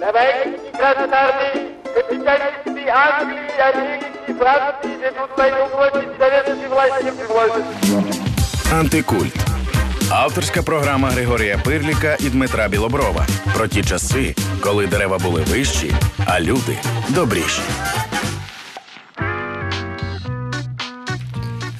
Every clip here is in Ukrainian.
Красной армии, капиталисты Англии, Америки, Франции ведут войну против советской власти в Европе. Антикульт. Авторська програма Григорія Пирліка і Дмитра Білоброва про ті часи, коли дерева були вищі, а люди добріші.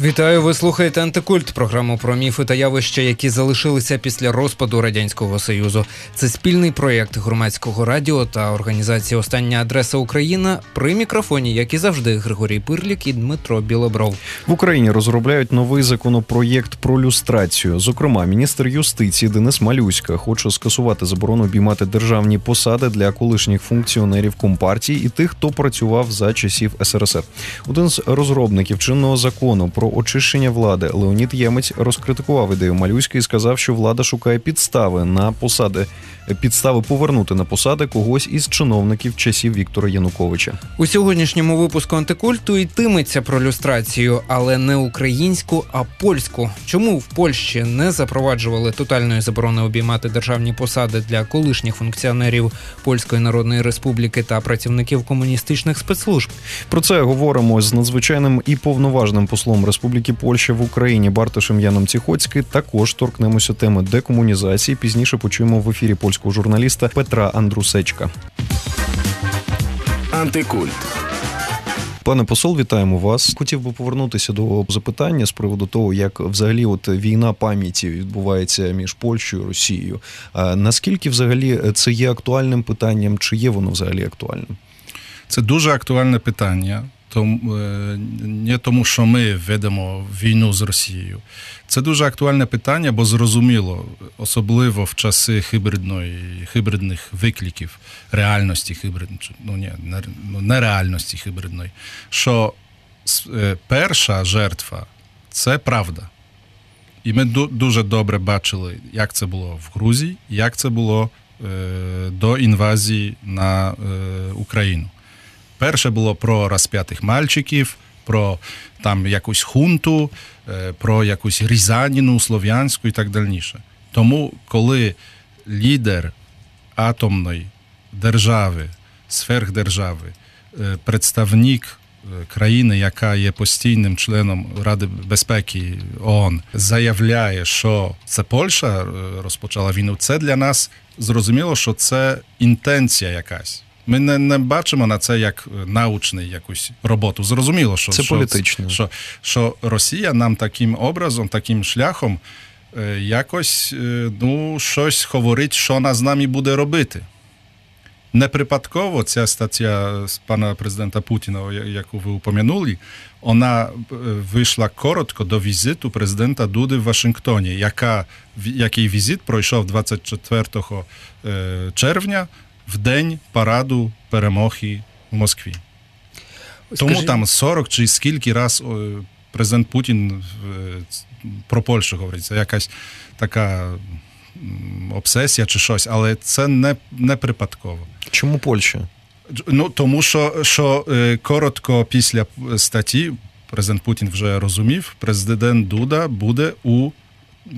Вітаю, ви слухаєте антикульт, програму про міфи та явища, які залишилися після розпаду радянського союзу. Це спільний проєкт громадського радіо та організації Остання адреса Україна при мікрофоні, як і завжди, Григорій Пирлік і Дмитро Білобров. В Україні розробляють новий законопроєкт про люстрацію. Зокрема, міністр юстиції Денис Малюська хоче скасувати заборону обіймати державні посади для колишніх функціонерів компартії і тих, хто працював за часів СРСР. Один з розробників чинного закону про очищення влади Леонід Ємець розкритикував ідею Малюська і сказав, що влада шукає підстави на посади, підстави повернути на посади когось із чиновників часів Віктора Януковича. У сьогоднішньому випуску антикульту йтиметься про люстрацію, але не українську, а польську. Чому в Польщі не запроваджували тотальної заборони обіймати державні посади для колишніх функціонерів Польської Народної Республіки та працівників комуністичних спецслужб? Про це говоримо з надзвичайним і повноважним послом Республіки Польща в Україні Бартишем Яном Ціхоцький. Також торкнемося теми декомунізації. Пізніше почуємо в ефірі польського журналіста Петра Андрусечка. Антикульт. Пане посол, вітаємо вас. Хотів би повернутися до запитання з приводу того, як взагалі от війна пам'яті відбувається між Польщею і Росією. А наскільки взагалі це є актуальним питанням, чи є воно взагалі актуальним? Це дуже актуальне питання. Тому, не тому, що ми ведемо війну з Росією. Це дуже актуальне питання, бо зрозуміло, особливо в часи хибридної, хибридних викликів, реальності хибридної, ну ні, не реальності хибридної, що перша жертва це правда. І ми дуже добре бачили, як це було в Грузії, як це було до інвазії на Україну. Перше було про розп'ятих мальчиків, про там якусь хунту, про якусь різаніну слов'янську і так далі. Тому, коли лідер атомної держави, сверхдержави, представник країни, яка є постійним членом Ради безпеки ООН, заявляє, що це Польща розпочала війну, це для нас зрозуміло, що це інтенція якась. Ми не не бачимо на це як научний якусь роботу. Зрозуміло, що це політично. Що, що Росія нам таким образом, таким шляхом якось ну, щось говорить, що вона з нами буде робити. Неприпадково ця стаття з пана президента Путіна, яку ви упомянули, вона вийшла коротко до візиту президента Дуди в Вашингтоні, яка, який візит пройшов 24 червня в день параду перемоги в Москві. Тому там 40 чи скільки раз президент Путін про Польщу говорить. Це якась така обсесія чи щось, але це не, не припадково. Чому Польща? Ну, тому що, що коротко після статті президент Путін вже розумів, президент Дуда буде у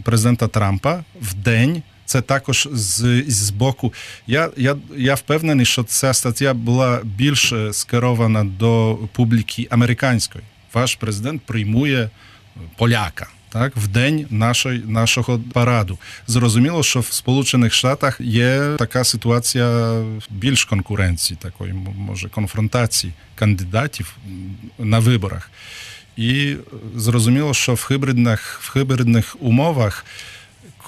президента Трампа в день. Це також з з боку. Я я, я впевнений, що ця стаття була більш скерована до публіки американської. Ваш президент приймує поляка так, в день нашої, нашого параду. Зрозуміло, що в Сполучених Штатах є така ситуація більш конкуренції, такої, може, конфронтації кандидатів на виборах. І зрозуміло, що в хибридних, в хибридних умовах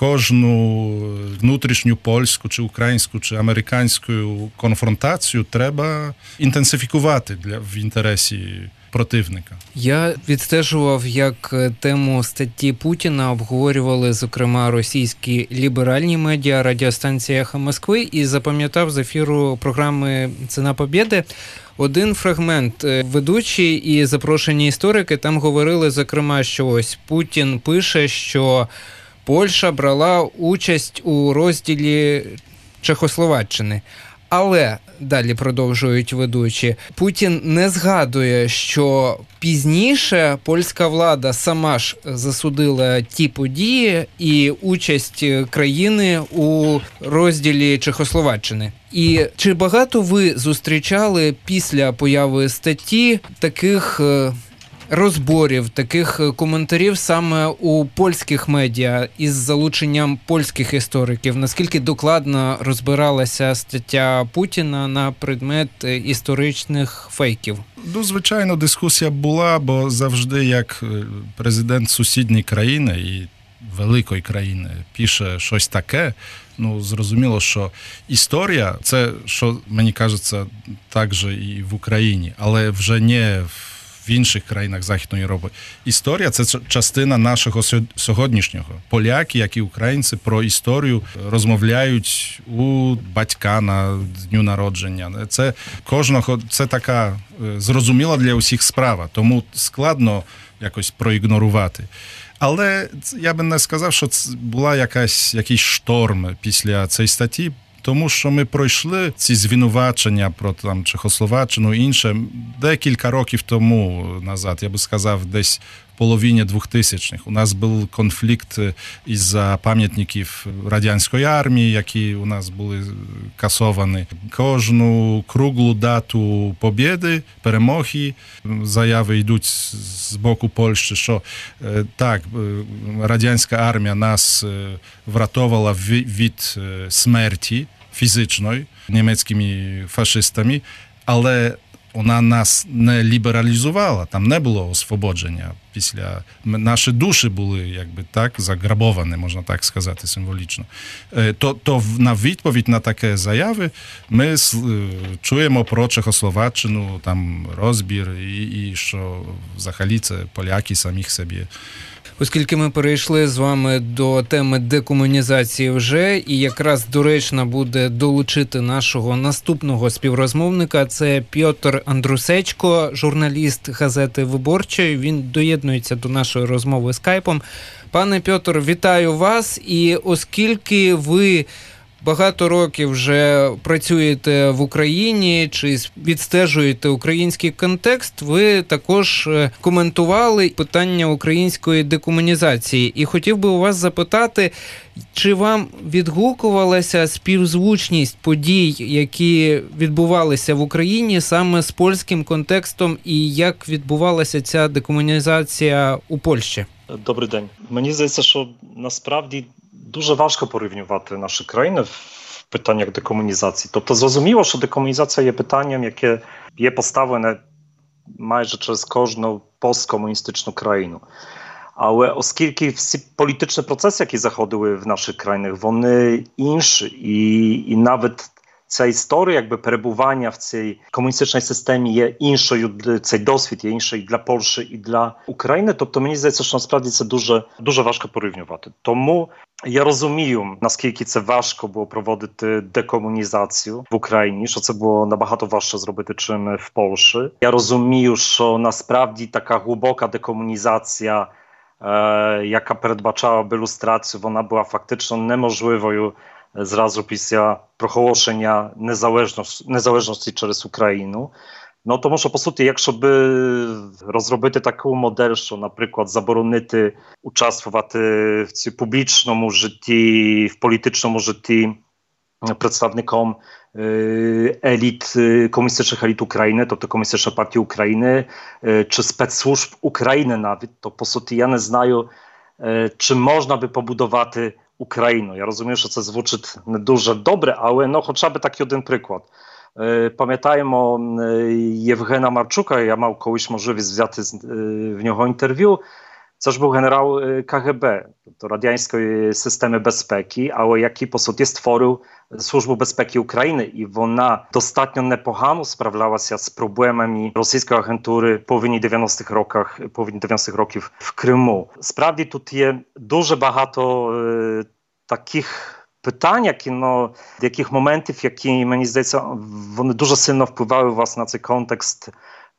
кожну внутрішню польську, чи українську, чи американську конфронтацію треба інтенсифікувати для в інтересі противника. Я відстежував, як тему статті Путіна обговорювали, зокрема, російські ліберальні медіа радіостанція «Эхо Москви, і запам'ятав з ефіру програми Ціна Побєди. Один фрагмент ведучі і запрошені історики там говорили, зокрема, що ось Путін пише, що Польща брала участь у розділі Чехословаччини. Але далі продовжують ведучі Путін не згадує, що пізніше польська влада сама ж засудила ті події і участь країни у розділі Чехословаччини. І чи багато ви зустрічали після появи статті таких е, розборів, таких е, коментарів саме у польських медіа із залученням польських істориків? Наскільки докладно розбиралася стаття Путіна на предмет е, історичних фейків? Ну, звичайно, дискусія була, бо завжди як президент сусідньої країни і великої країни пише щось таке. Ну, зрозуміло, що історія це, що мені кажеться, так же і в Україні, але вже не в інших країнах Західної Європи. Історія це частина нашого сьогоднішнього. Поляки, як і українці, про історію розмовляють у батька на дню народження. Це кожного це така зрозуміла для усіх справа, тому складно якось проігнорувати. Але я би не сказав, що це була якась якийсь шторм після цієї статті. Тому що ми пройшли ці звинувачення про там Чехословаччину інше декілька років тому назад. Я би сказав, десь половині 2000-х. У нас був конфлікт із пам'ятників радянської армії, які у нас були касовані. Кожну круглу дату побєди, перемоги, заяви йдуть з боку Польщі, що так, радянська армія нас врятовувала від смерті фізичної німецькими фашистами, але вона нас не лібералізувала, там не було освободження після наші душі були якби так заграбовані, можна так сказати, символічно. То то на відповідь на таке заяви ми чуємо про Чехословаччину, там розбір, і, і що взагалі це поляки самих собі. Оскільки ми перейшли з вами до теми декомунізації вже, і якраз доречно буде долучити нашого наступного співрозмовника. Це Пьотр Андрусечко, журналіст газети Виборчої. Він доєднується до нашої розмови скайпом. Пане Пьотр, вітаю вас! І оскільки ви багато років вже працюєте в Україні чи відстежуєте український контекст, ви також е, коментували питання української декомунізації. І хотів би у вас запитати, чи вам відгукувалася співзвучність подій, які відбувалися в Україні саме з польським контекстом, і як відбувалася ця декомунізація у Польщі? Добрий день. Мені здається, що насправді дуже важко порівнювати наші країни в питаннях декомунізації. Тобто, зрозуміло, що декомунізація є питанням, яке є поставлене майже через кожну посткомуністичну країну. Але оскільки всі політичні процеси, які заходили в наших країнах, вони інші, і і навіть ця історія, якби перебування в цій комуністичній системі є іншою, цей досвід є інший для Польщі і для України. Тобто мені здається, що насправді це дуже дуже важко порівнювати. Тому я розумію, наскільки це важко було проводити декомунізацію в Україні, що це було набагато важче зробити, чим в Польщі. Я розумію, що насправді така глибока декомунізація. Яка передбачала люстрацію, вона була фактично неможливою зразу після проголошення незалежності, незалежності через Україну. Ну тому що по суті, якщо би розробити таку модель, що, наприклад, заборонити участвувати в цій публічному житті, в політичному житті представником еліт комуністичних еліт України, тобто комуністичної партії України, чи спецслужб України навіть, то по суті я не знаю, чи можна би побудувати Україну. Я розумію, що це звучить не дуже добре, але ну, хоча б такий один приклад. Пам'ятаємо Євгена Марчука, я мав колись можливість взяти в нього інтерв'ю. Це ж був генерал КГБ, тобто радянської системи безпеки, але який по суті створив Службу безпеки України, і вона достатньо непогано справлялася з проблемами російської агентури повинні 90-х роках, повинні 90-х років в Криму. Справді тут є дуже багато е, таких. Питань, які ну, яких моментів, які мені здається, вони дуже сильно впливали вас на цей контекст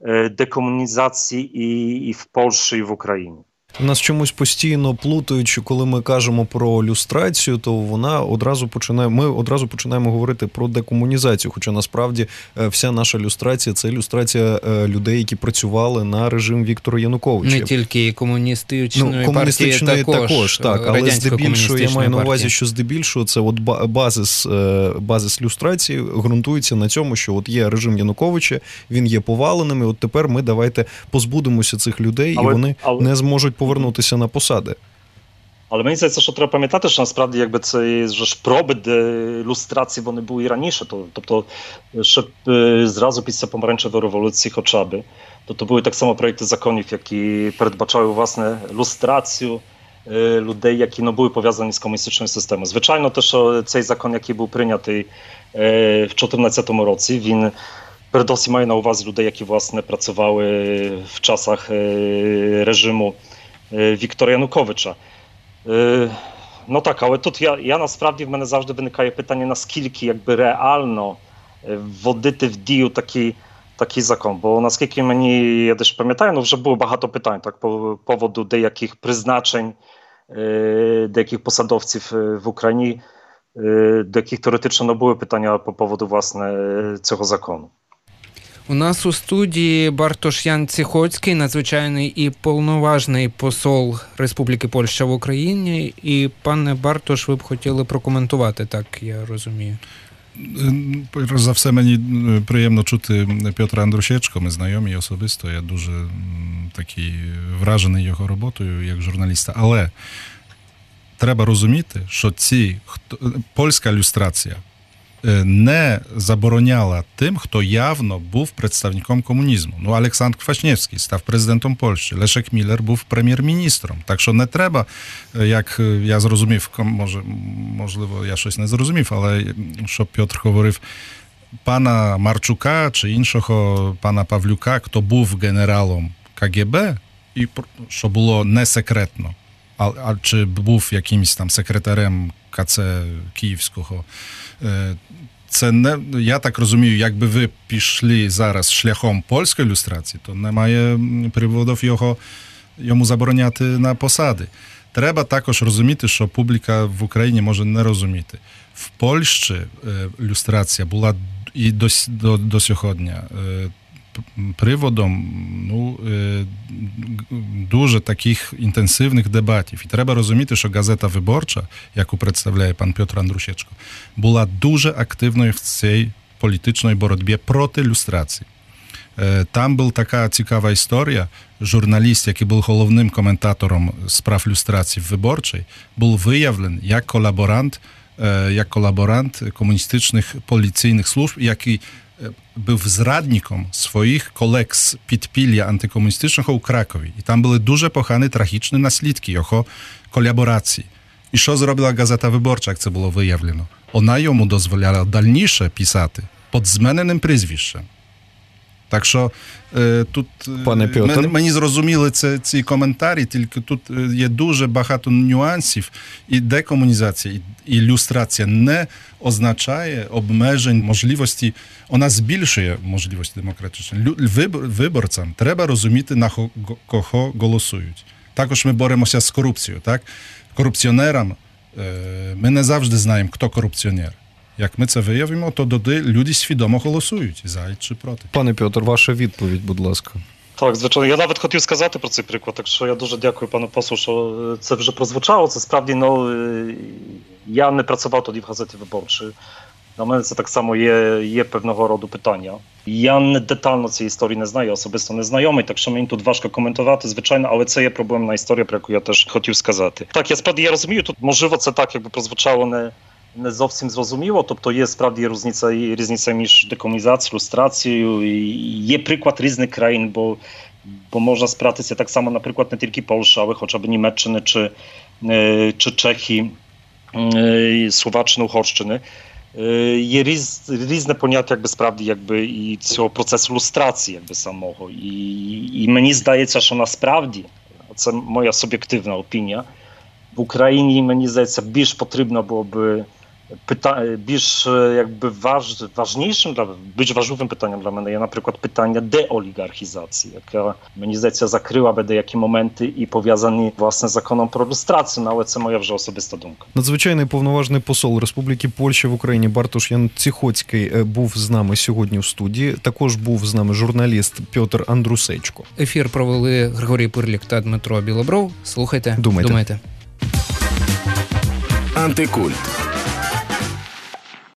е, декомунізації і, і в Польщі, і в Україні. У нас чомусь постійно плутають, що коли ми кажемо про люстрацію, то вона одразу починає. Ми одразу починаємо говорити про декомунізацію. Хоча насправді е, вся наша люстрація це люстрація е, людей, які працювали на режим Віктора Януковича. Не тільки комуністичної ну, комуністичної партії, також, також так, але здебільшого я маю на увазі, що здебільшого це от базис, базис люстрації ґрунтується на цьому, що от є режим Януковича, він є поваленим. і От тепер ми давайте позбудемося цих людей, але, і вони але... не зможуть повернутися на посади. Але мені здається, що треба пам'ятати, що насправді якби це ж проби де люстрації вони були і раніше. То, тобто, ще зразу після помаранчевої революції, хоча б, то, то були так само проєкти законів, які передбачали власне люстрацію людей, які ну, були пов'язані з комуністичною системою. Звичайно, те, що цей закон, який був прийнятий в 2014 році, він передусім має на увазі людей, які власне працювали в часах режиму Віктора Януковича. No tak, ale тут я я насправді в мене завжди виникає питання, наскільки якби реально вводити в дію такий такий закон. Бо наскільки мені я теж пам'ятаю, ну вже було багато питань так, по поводу деяких призначень, деяких посадовців в Україні, до яких теоретично не були питання по поводу власне цього закону. У нас у студії Бартош Ян Ціхоцький, надзвичайний і повноважний посол Республіки Польща в Україні. І пане Бартош, ви б хотіли прокоментувати, так я розумію. Перш за все, мені приємно чути Петра Андрушечко. Ми знайомі особисто. Я дуже такий вражений його роботою як журналіста. Але треба розуміти, що ці польська люстрація не забороняла тим, хто явно був представником комунізму. Ну, Олександр Квашнєвський став президентом Польщі, Лешек Міллер був прем'єр-міністром. Так що не треба, як я зрозумів, може, можливо, я щось не зрозумів, але що Петр говорив. Пана Марчука чи іншого пана Павлюка, хто був генералом КГБ, і що було не секретно, а, а чи був якимось там секретарем КЦ Київського це не я так розумію, якби ви пішли зараз шляхом польської ілюстрації, то немає приводів його йому забороняти на посади. Треба також розуміти, що публіка в Україні може не розуміти. В Польщі ілюстрація була і до, до, до сьогодні приводом ну, дуже таких інтенсивних дебатів. І треба розуміти, що газета Виборча, яку представляє пан Петр Андрушечко, була дуже активною в цій політичній боротьбі проти люстрації. Там була така цікава історія. Журналіст, який був головним коментатором справ люстрації в виборчій, був виявлений як колаборант, як колаборант комуністичних поліційних служб, який був зрадником своїх колег з підпілля антикомуністичного у Кракові. І там були дуже погані трагічні наслідки його колаборації. І що зробила газета Виборча, як це було виявлено? Вона йому дозволяла дальніше писати під змененим прізвищем. Так що е, тут Пане Петр. Мені, мені зрозуміли це, ці коментарі, тільки тут є дуже багато нюансів, і декомунізація, і ілюстрація не означає обмежень можливості, вона збільшує можливості демократичні. Виборцям треба розуміти, на кого голосують. Також ми боремося з корупцією. Так? Корупціонерам е, ми не завжди знаємо, хто корупціонер. Як ми це виявимо, то тоді люди свідомо голосують за чи проти. Пане Петр, ваша відповідь, будь ласка. Так, звичайно, я навіть хотів сказати про цей приклад, так що я дуже дякую пану послу, що це вже прозвучало. Це справді ну я не працював тоді в газеті виборчій. На мене це так само є є певного роду питання. Я не детально цієї історії не знаю, особисто не знайомий, так що мені тут важко коментувати, звичайно, але це є проблемна історія, про яку я теж хотів сказати. Так, я справді я розумію, тут можливо це так, якби прозвучало не зовсім зрозуміло. Тобто є справді різниця різниця між декомунізацією, люстрацією. І Є приклад різних країн, бо бо можна спратися так само, наприклад, не тільки Польща, але хоча б Німеччини чи, чи Чехії, Словаччини, Угорщини. Є різ, різне поняття, якби справді, якби і цього процесу люстрації, якби самого. І і мені здається, що насправді це моя суб'єктивна опінія. В Україні мені здається більш потрібно було би Пита... більш е, якби важ... важнішим для більш важливим питанням для мене є, наприклад, питання деолігархізації, яка мені здається закрила би деякі моменти і пов'язані власне законом про люстрацію, але це моя вже особиста думка. Надзвичайний повноважний посол Республіки Польща в Україні Бартош Ян Ціхоцький був з нами сьогодні в студії. Також був з нами журналіст Пьотр Андрусечко. Ефір провели Григорій Пирлік та Дмитро Білобров. Слухайте, Думайте. думайте. Антикульт